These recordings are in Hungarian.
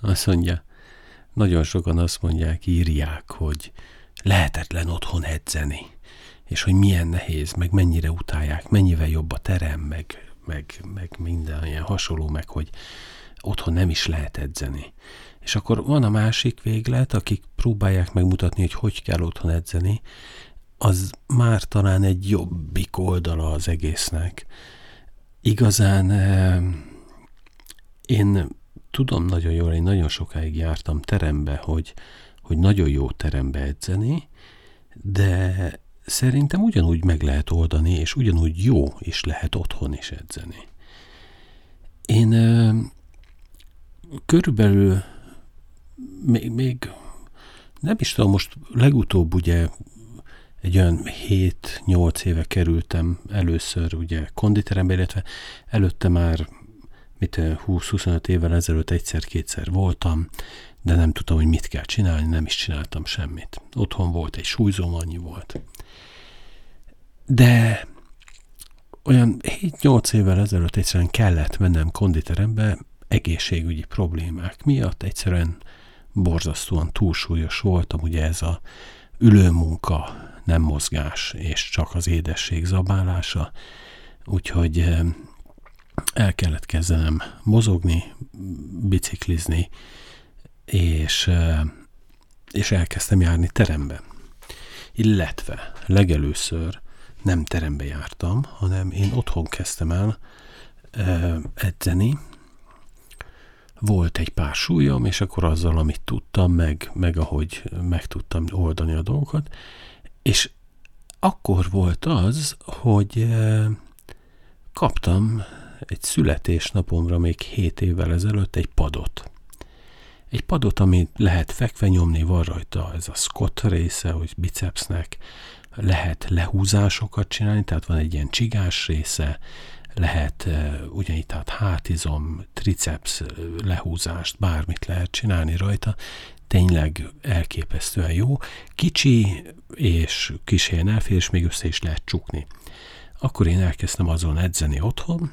azt mondja, nagyon sokan azt mondják, írják, hogy lehetetlen otthon edzeni, és hogy milyen nehéz, meg mennyire utálják, mennyivel jobb a terem, meg, meg, meg minden ilyen hasonló, meg hogy otthon nem is lehet edzeni. És akkor van a másik véglet, akik próbálják megmutatni, hogy hogy kell otthon edzeni, az már talán egy jobbik oldala az egésznek. Igazán eh, én tudom nagyon jól, én nagyon sokáig jártam terembe, hogy, hogy nagyon jó terembe edzeni, de szerintem ugyanúgy meg lehet oldani, és ugyanúgy jó is lehet otthon is edzeni. Én eh, körülbelül még, még nem is tudom, most legutóbb ugye egy olyan 7-8 éve kerültem először ugye konditerembe, illetve előtte már mit 20-25 évvel ezelőtt egyszer-kétszer voltam, de nem tudtam, hogy mit kell csinálni, nem is csináltam semmit. Otthon volt egy súlyzóm, annyi volt. De olyan 7-8 évvel ezelőtt egyszerűen kellett mennem konditerembe egészségügyi problémák miatt, egyszerűen borzasztóan túlsúlyos voltam, ugye ez a ülőmunka, nem mozgás, és csak az édesség zabálása, úgyhogy el kellett kezdenem mozogni, biciklizni, és, és elkezdtem járni terembe. Illetve legelőször nem terembe jártam, hanem én otthon kezdtem el edzeni, volt egy pár súlyom, és akkor azzal, amit tudtam, meg, meg ahogy meg tudtam oldani a dolgokat, és akkor volt az, hogy kaptam egy születésnapomra még 7 évvel ezelőtt egy padot. Egy padot, amit lehet fekve nyomni, van rajta ez a Scott része, hogy bicepsnek, lehet lehúzásokat csinálni, tehát van egy ilyen csigás része, lehet ugyanígy, tehát hátizom, triceps lehúzást, bármit lehet csinálni rajta, tényleg elképesztően jó. Kicsi és kis helyen elfér, és még össze is lehet csukni. Akkor én elkezdtem azon edzeni otthon,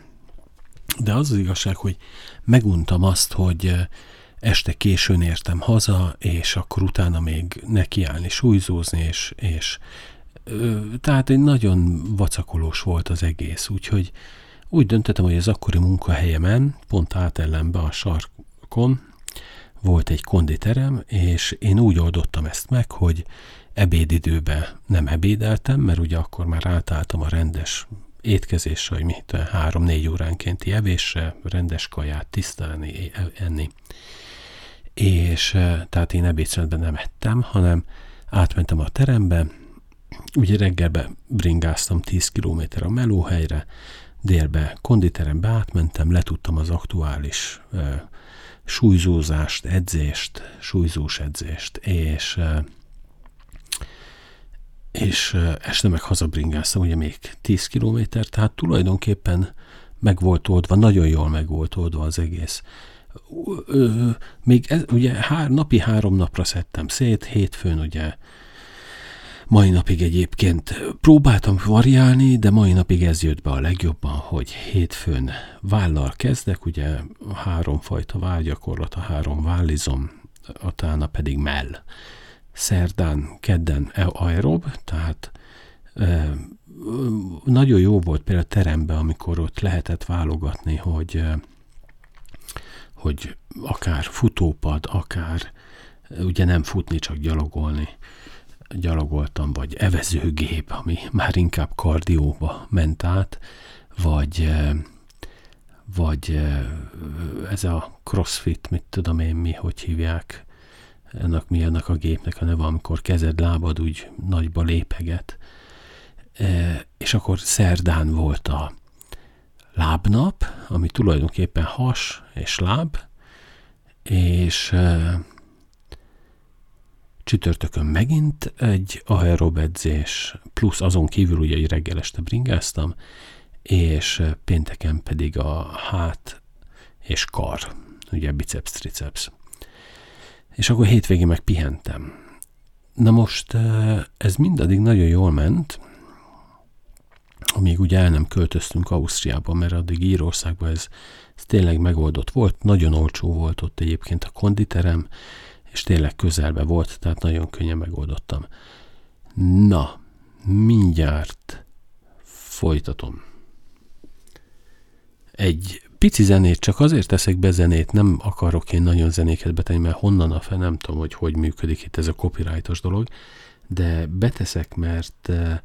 de az az igazság, hogy meguntam azt, hogy este későn értem haza, és akkor utána még nekiállni, súlyzózni, és, és tehát egy nagyon vacakolós volt az egész, úgyhogy úgy döntöttem, hogy az akkori munkahelyemen, pont átellenbe a sarkon volt egy konditerem, és én úgy oldottam ezt meg, hogy ebédidőben nem ebédeltem, mert ugye akkor már átálltam a rendes étkezésre, hogy mit három-négy óránkénti evésre, rendes kaját tisztelni, enni. És eh, tehát én ebédszünetben nem ettem, hanem átmentem a terembe, ugye reggelbe bringáztam 10 km a melóhelyre, délbe konditerembe átmentem, letudtam az aktuális e, súlyzózást, edzést, súlyzós edzést, és e, és este meg hazabringáztam, ugye még 10 kilométer, tehát tulajdonképpen meg volt oldva, nagyon jól meg volt oldva az egész. Még ez, ugye hár, napi három napra szedtem szét, hétfőn ugye Mai napig egyébként próbáltam variálni, de mai napig ez jött be a legjobban, hogy hétfőn vállal kezdek, ugye háromfajta vállgyakorlat, a három vállizom, utána pedig mell. Szerdán, kedden aerob, tehát e, nagyon jó volt például a teremben, amikor ott lehetett válogatni, hogy, hogy akár futópad, akár ugye nem futni, csak gyalogolni gyalogoltam, vagy evezőgép, ami már inkább kardióba ment át, vagy, vagy ez a crossfit, mit tudom én mi, hogy hívják, ennek mi ennek a gépnek a neve, amikor kezed, lábad úgy nagyba lépeget. Eh, és akkor szerdán volt a lábnap, ami tulajdonképpen has és láb, és Csütörtökön megint egy aerob edzés, plusz azon kívül ugye egy reggel este bringáztam, és pénteken pedig a hát és kar, ugye biceps-triceps. És akkor hétvégén meg pihentem. Na most ez mindaddig nagyon jól ment, amíg ugye el nem költöztünk Ausztriába, mert addig Írországban ez, ez tényleg megoldott volt. Nagyon olcsó volt ott egyébként a konditerem, és tényleg közelbe volt, tehát nagyon könnyen megoldottam. Na, mindjárt folytatom. Egy pici zenét, csak azért teszek be zenét, nem akarok én nagyon zenéket betenni, mert honnan a fel nem tudom, hogy hogy működik itt ez a copyrightos dolog, de beteszek, mert eh,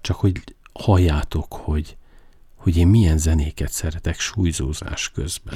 csak hogy halljátok, hogy, hogy én milyen zenéket szeretek súlyzózás közben.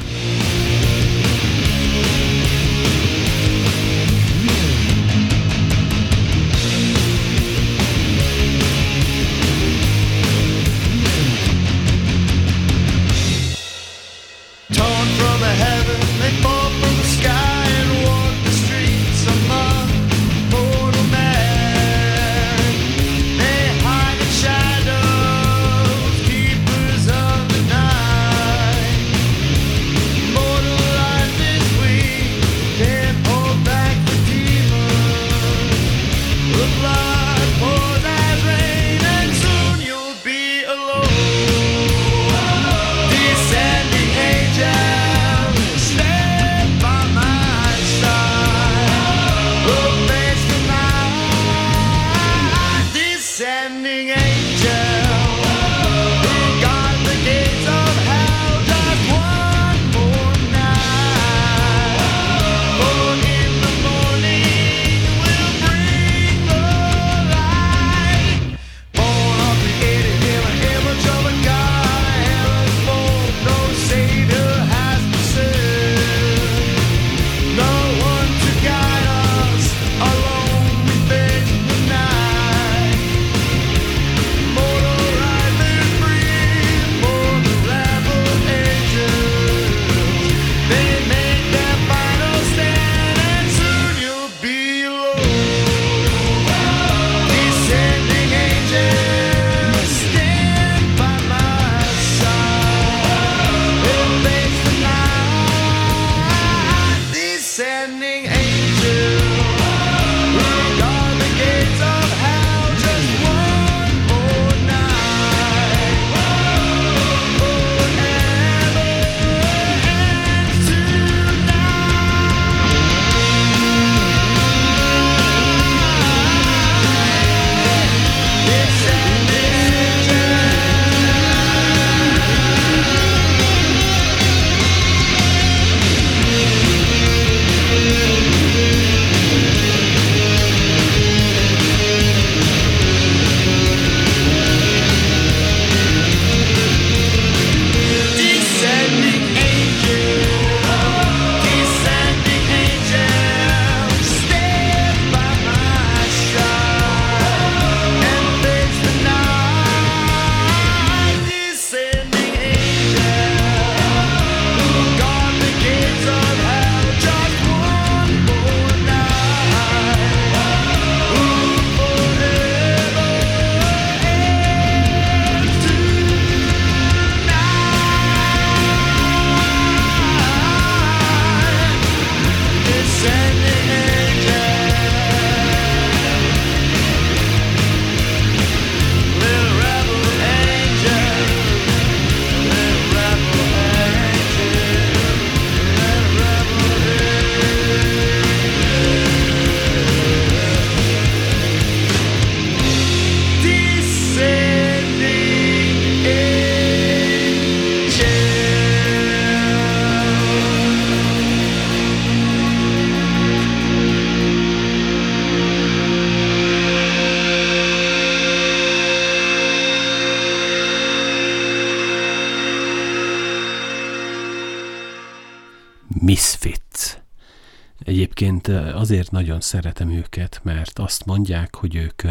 Azért nagyon szeretem őket, mert azt mondják, hogy ők,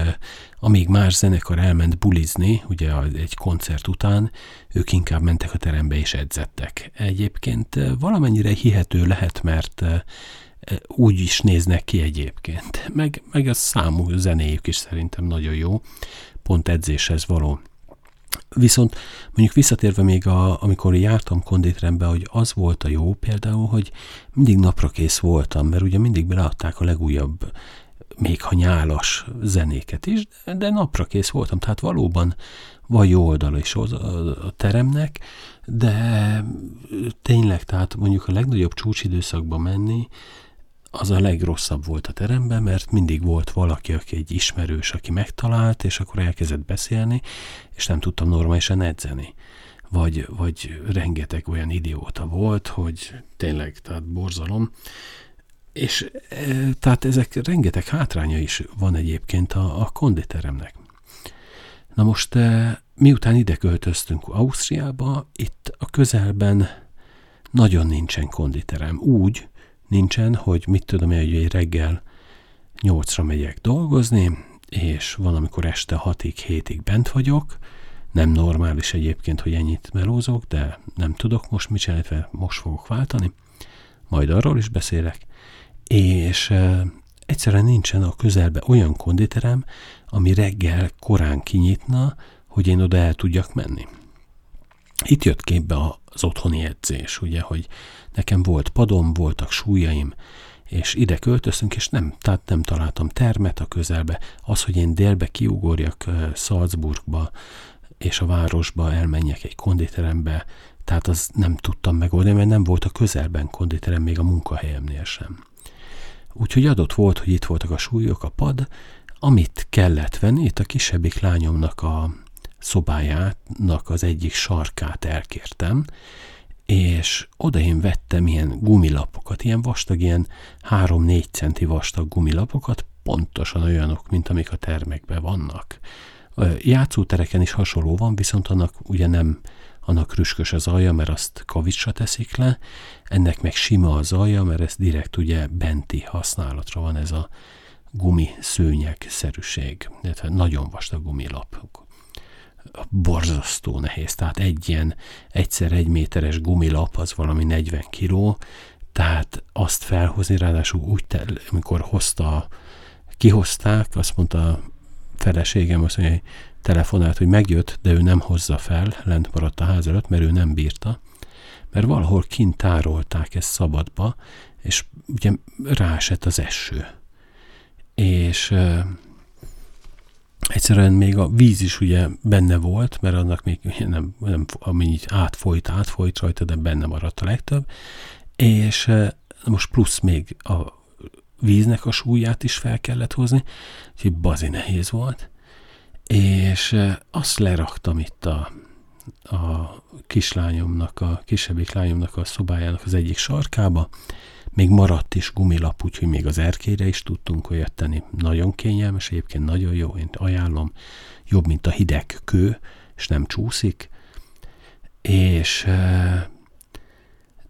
amíg más zenekar elment bulizni, ugye egy koncert után, ők inkább mentek a terembe és edzettek. Egyébként valamennyire hihető lehet, mert úgy is néznek ki egyébként. Meg, meg a számú zenéjük is szerintem nagyon jó, pont edzéshez való. Viszont mondjuk visszatérve még, a, amikor jártam kondétrembe, hogy az volt a jó például, hogy mindig napra kész voltam, mert ugye mindig beleadták a legújabb még ha nyálas zenéket is, de napra kész voltam, tehát valóban van jó oldala is a teremnek, de tényleg, tehát mondjuk a legnagyobb csúcsidőszakban menni, az a legrosszabb volt a teremben, mert mindig volt valaki, aki egy ismerős, aki megtalált, és akkor elkezdett beszélni, és nem tudtam normálisan edzeni. Vagy, vagy rengeteg olyan idióta volt, hogy tényleg, tehát borzalom. És e, tehát ezek rengeteg hátránya is van egyébként a, a konditeremnek. Na most e, miután ide költöztünk Ausztriába, itt a közelben nagyon nincsen konditerem. Úgy nincsen, hogy mit tudom én, hogy reggel nyolcra megyek dolgozni, és van, amikor este hatig, hétig bent vagyok. Nem normális egyébként, hogy ennyit melózok, de nem tudok most mit csinálni, most fogok váltani. Majd arról is beszélek. És e, egyszerűen nincsen a közelbe olyan konditerem, ami reggel korán kinyitna, hogy én oda el tudjak menni. Itt jött képbe az otthoni edzés, ugye, hogy nekem volt padom, voltak súlyaim, és ide költöztünk, és nem, tehát nem találtam termet a közelbe. Az, hogy én délbe kiugorjak Salzburgba, és a városba elmenjek egy konditerembe, tehát az nem tudtam megoldani, mert nem volt a közelben konditerem még a munkahelyemnél sem. Úgyhogy adott volt, hogy itt voltak a súlyok, a pad, amit kellett venni, itt a kisebbik lányomnak a szobájának az egyik sarkát elkértem, és oda én vettem ilyen gumilapokat, ilyen vastag, ilyen 3-4 centi vastag gumilapokat, pontosan olyanok, mint amik a termekben vannak. Játszótereken is hasonló van, viszont annak ugye nem annak rüskös az alja, mert azt kavicsra teszik le, ennek meg sima az alja, mert ez direkt ugye benti használatra van ez a gumi szőnyeg szerűség, illetve nagyon vastag gumilap, borzasztó nehéz. Tehát egy ilyen egyszer egy méteres gumilap az valami 40 kiló, tehát azt felhozni, ráadásul úgy, te, amikor hozta, kihozták, azt mondta a feleségem, azt mondja, hogy telefonált, hogy megjött, de ő nem hozza fel, lent maradt a ház előtt, mert ő nem bírta, mert valahol kint tárolták ezt szabadba, és ugye ráesett az eső. És egyszerűen még a víz is ugye benne volt, mert annak még nem, nem ami átfolyt, átfolyt rajta, de benne maradt a legtöbb, és most plusz még a víznek a súlyát is fel kellett hozni, úgyhogy bazi nehéz volt, és azt leraktam itt a, a kislányomnak, a kisebbik lányomnak a szobájának az egyik sarkába, még maradt is gumilap, úgyhogy még az erkére is tudtunk olyat tenni. Nagyon kényelmes, egyébként nagyon jó, én ajánlom. Jobb, mint a hideg kő, és nem csúszik. És e,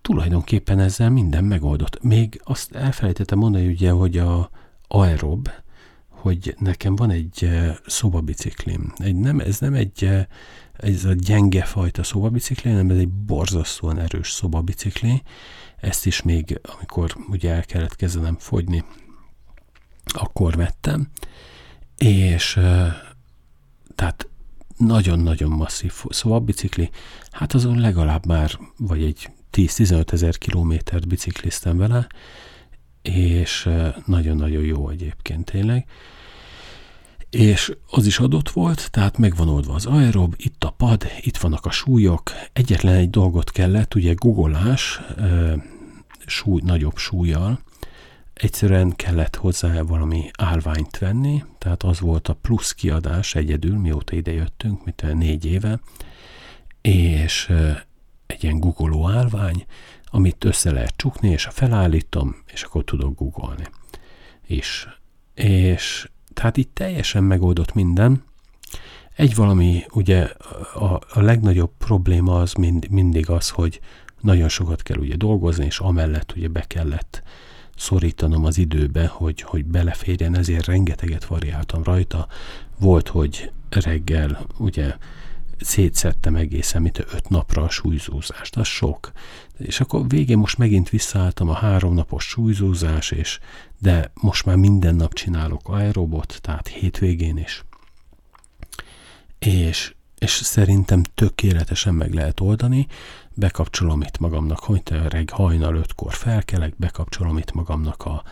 tulajdonképpen ezzel minden megoldott. Még azt elfelejtettem mondani, ugye, hogy a aerob, hogy nekem van egy szobabiciklim. Egy, nem, ez nem egy ez a gyenge fajta szobabicikli, hanem ez egy borzasztóan erős szobabicikli, ezt is még, amikor ugye el kellett kezdenem fogyni, akkor vettem, és tehát nagyon-nagyon masszív szobabicikli, hát azon legalább már, vagy egy 10-15 ezer kilométert bicikliztem vele, és nagyon-nagyon jó egyébként tényleg. És az is adott volt, tehát megvan oldva az aerob, itt a pad, itt vannak a súlyok, egyetlen egy dolgot kellett, ugye googolás, súly, nagyobb súlyjal, egyszerűen kellett hozzá valami állványt venni, tehát az volt a plusz kiadás egyedül, mióta ide jöttünk, mint négy éve, és egy ilyen googoló állvány, amit össze lehet csukni, és a felállítom, és akkor tudok googolni is. És tehát itt teljesen megoldott minden. Egy valami, ugye a, a legnagyobb probléma az mind, mindig az, hogy nagyon sokat kell ugye dolgozni, és amellett ugye be kellett szorítanom az időbe, hogy, hogy beleférjen, ezért rengeteget variáltam rajta. Volt, hogy reggel ugye szétszettem egészen, mint öt napra a súlyzózást, az sok. És akkor végén most megint visszaálltam a három napos súlyzózás, és de most már minden nap csinálok aerobot, tehát hétvégén is. És, és szerintem tökéletesen meg lehet oldani, bekapcsolom itt magamnak, hogy reg hajnal ötkor felkelek, bekapcsolom itt magamnak a,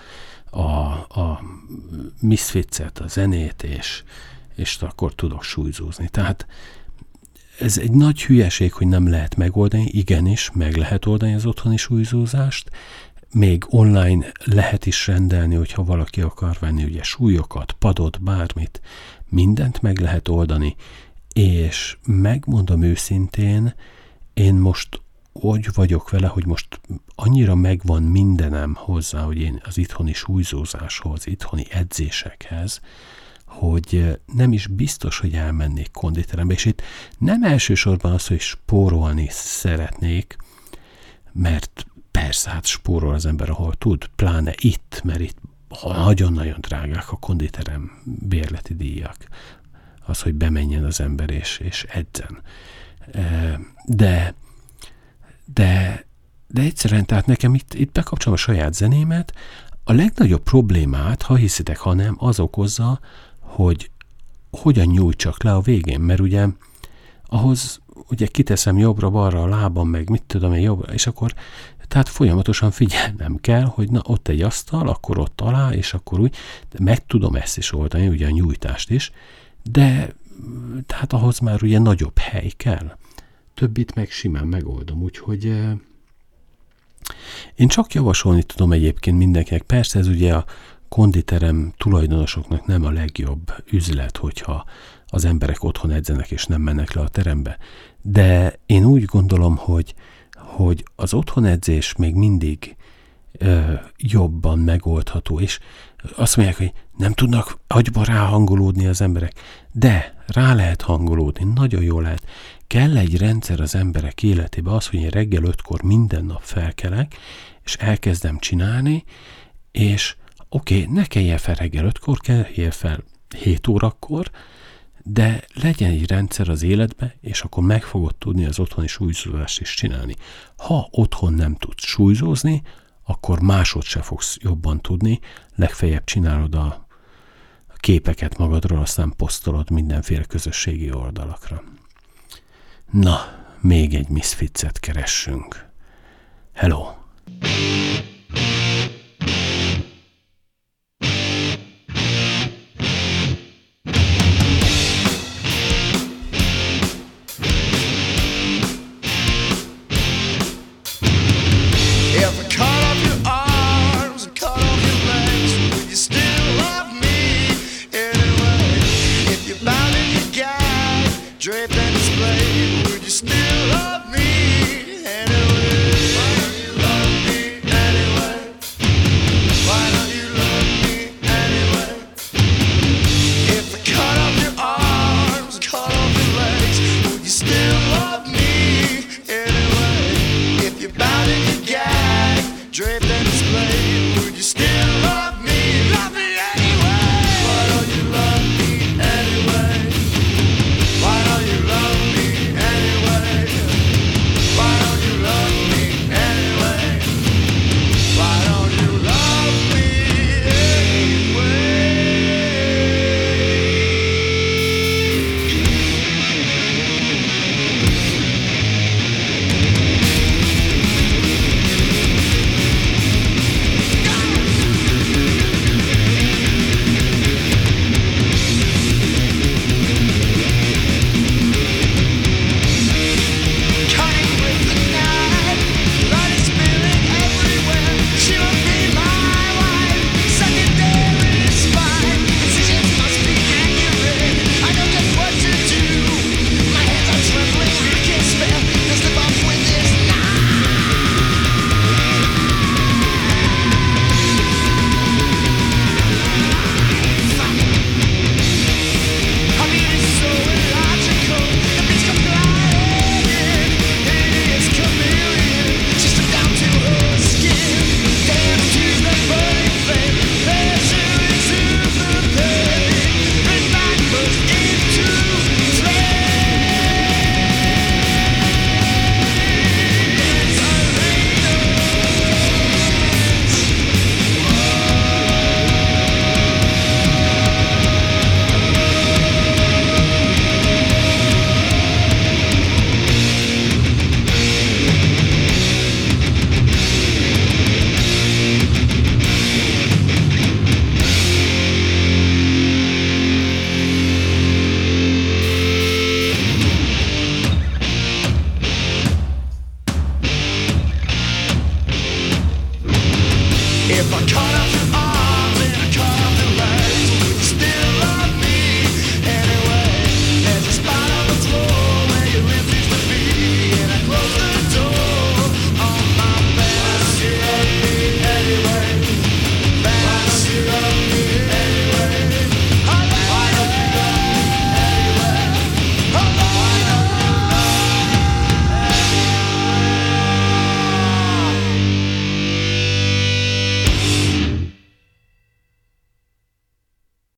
a, a misfitset, a zenét, és, és akkor tudok súlyzózni. Tehát ez egy nagy hülyeség, hogy nem lehet megoldani, igenis, meg lehet oldani az otthoni súlyzózást, még online lehet is rendelni, hogyha valaki akar venni ugye súlyokat, padot, bármit, mindent meg lehet oldani, és megmondom őszintén, én most úgy vagyok vele, hogy most annyira megvan mindenem hozzá, hogy én az itthoni súlyzózáshoz, itthoni edzésekhez, hogy nem is biztos, hogy elmennék konditerembe, és itt nem elsősorban az, hogy spórolni szeretnék, mert persze, hát spórol az ember, ahol tud, pláne itt, mert itt nagyon-nagyon drágák a konditerem bérleti díjak, az, hogy bemenjen az ember és, és edzen. De, de, de egyszerűen, tehát nekem itt, itt bekapcsolom a saját zenémet, a legnagyobb problémát, ha hiszitek, ha nem, az okozza, hogy hogyan nyújtsak le a végén, mert ugye ahhoz ugye kiteszem jobbra-balra a lábam, meg mit tudom én jobbra, és akkor tehát folyamatosan figyelnem kell, hogy na ott egy asztal, akkor ott alá, és akkor úgy, de meg tudom ezt is oldani, ugye a nyújtást is, de tehát ahhoz már ugye nagyobb hely kell. Többit meg simán megoldom, úgyhogy én csak javasolni tudom egyébként mindenkinek. Persze ez ugye a konditerem tulajdonosoknak nem a legjobb üzlet, hogyha az emberek otthon edzenek és nem mennek le a terembe. De én úgy gondolom, hogy, hogy az otthonedzés még mindig jobban megoldható, és azt mondják, hogy nem tudnak agyba ráhangolódni az emberek, de rá lehet hangolódni, nagyon jól lehet. Kell egy rendszer az emberek életébe, az, hogy én reggel ötkor minden nap felkelek, és elkezdem csinálni, és oké, okay, ne keljen fel reggel ötkor, keljen fel 7 órakor, de legyen egy rendszer az életbe, és akkor meg fogod tudni az otthoni súlyzózást is csinálni. Ha otthon nem tudsz súlyzózni, akkor másod se fogsz jobban tudni, legfeljebb csinálod a képeket magadról, aztán posztolod mindenféle közösségi oldalakra. Na, még egy misfitset keressünk. Hello!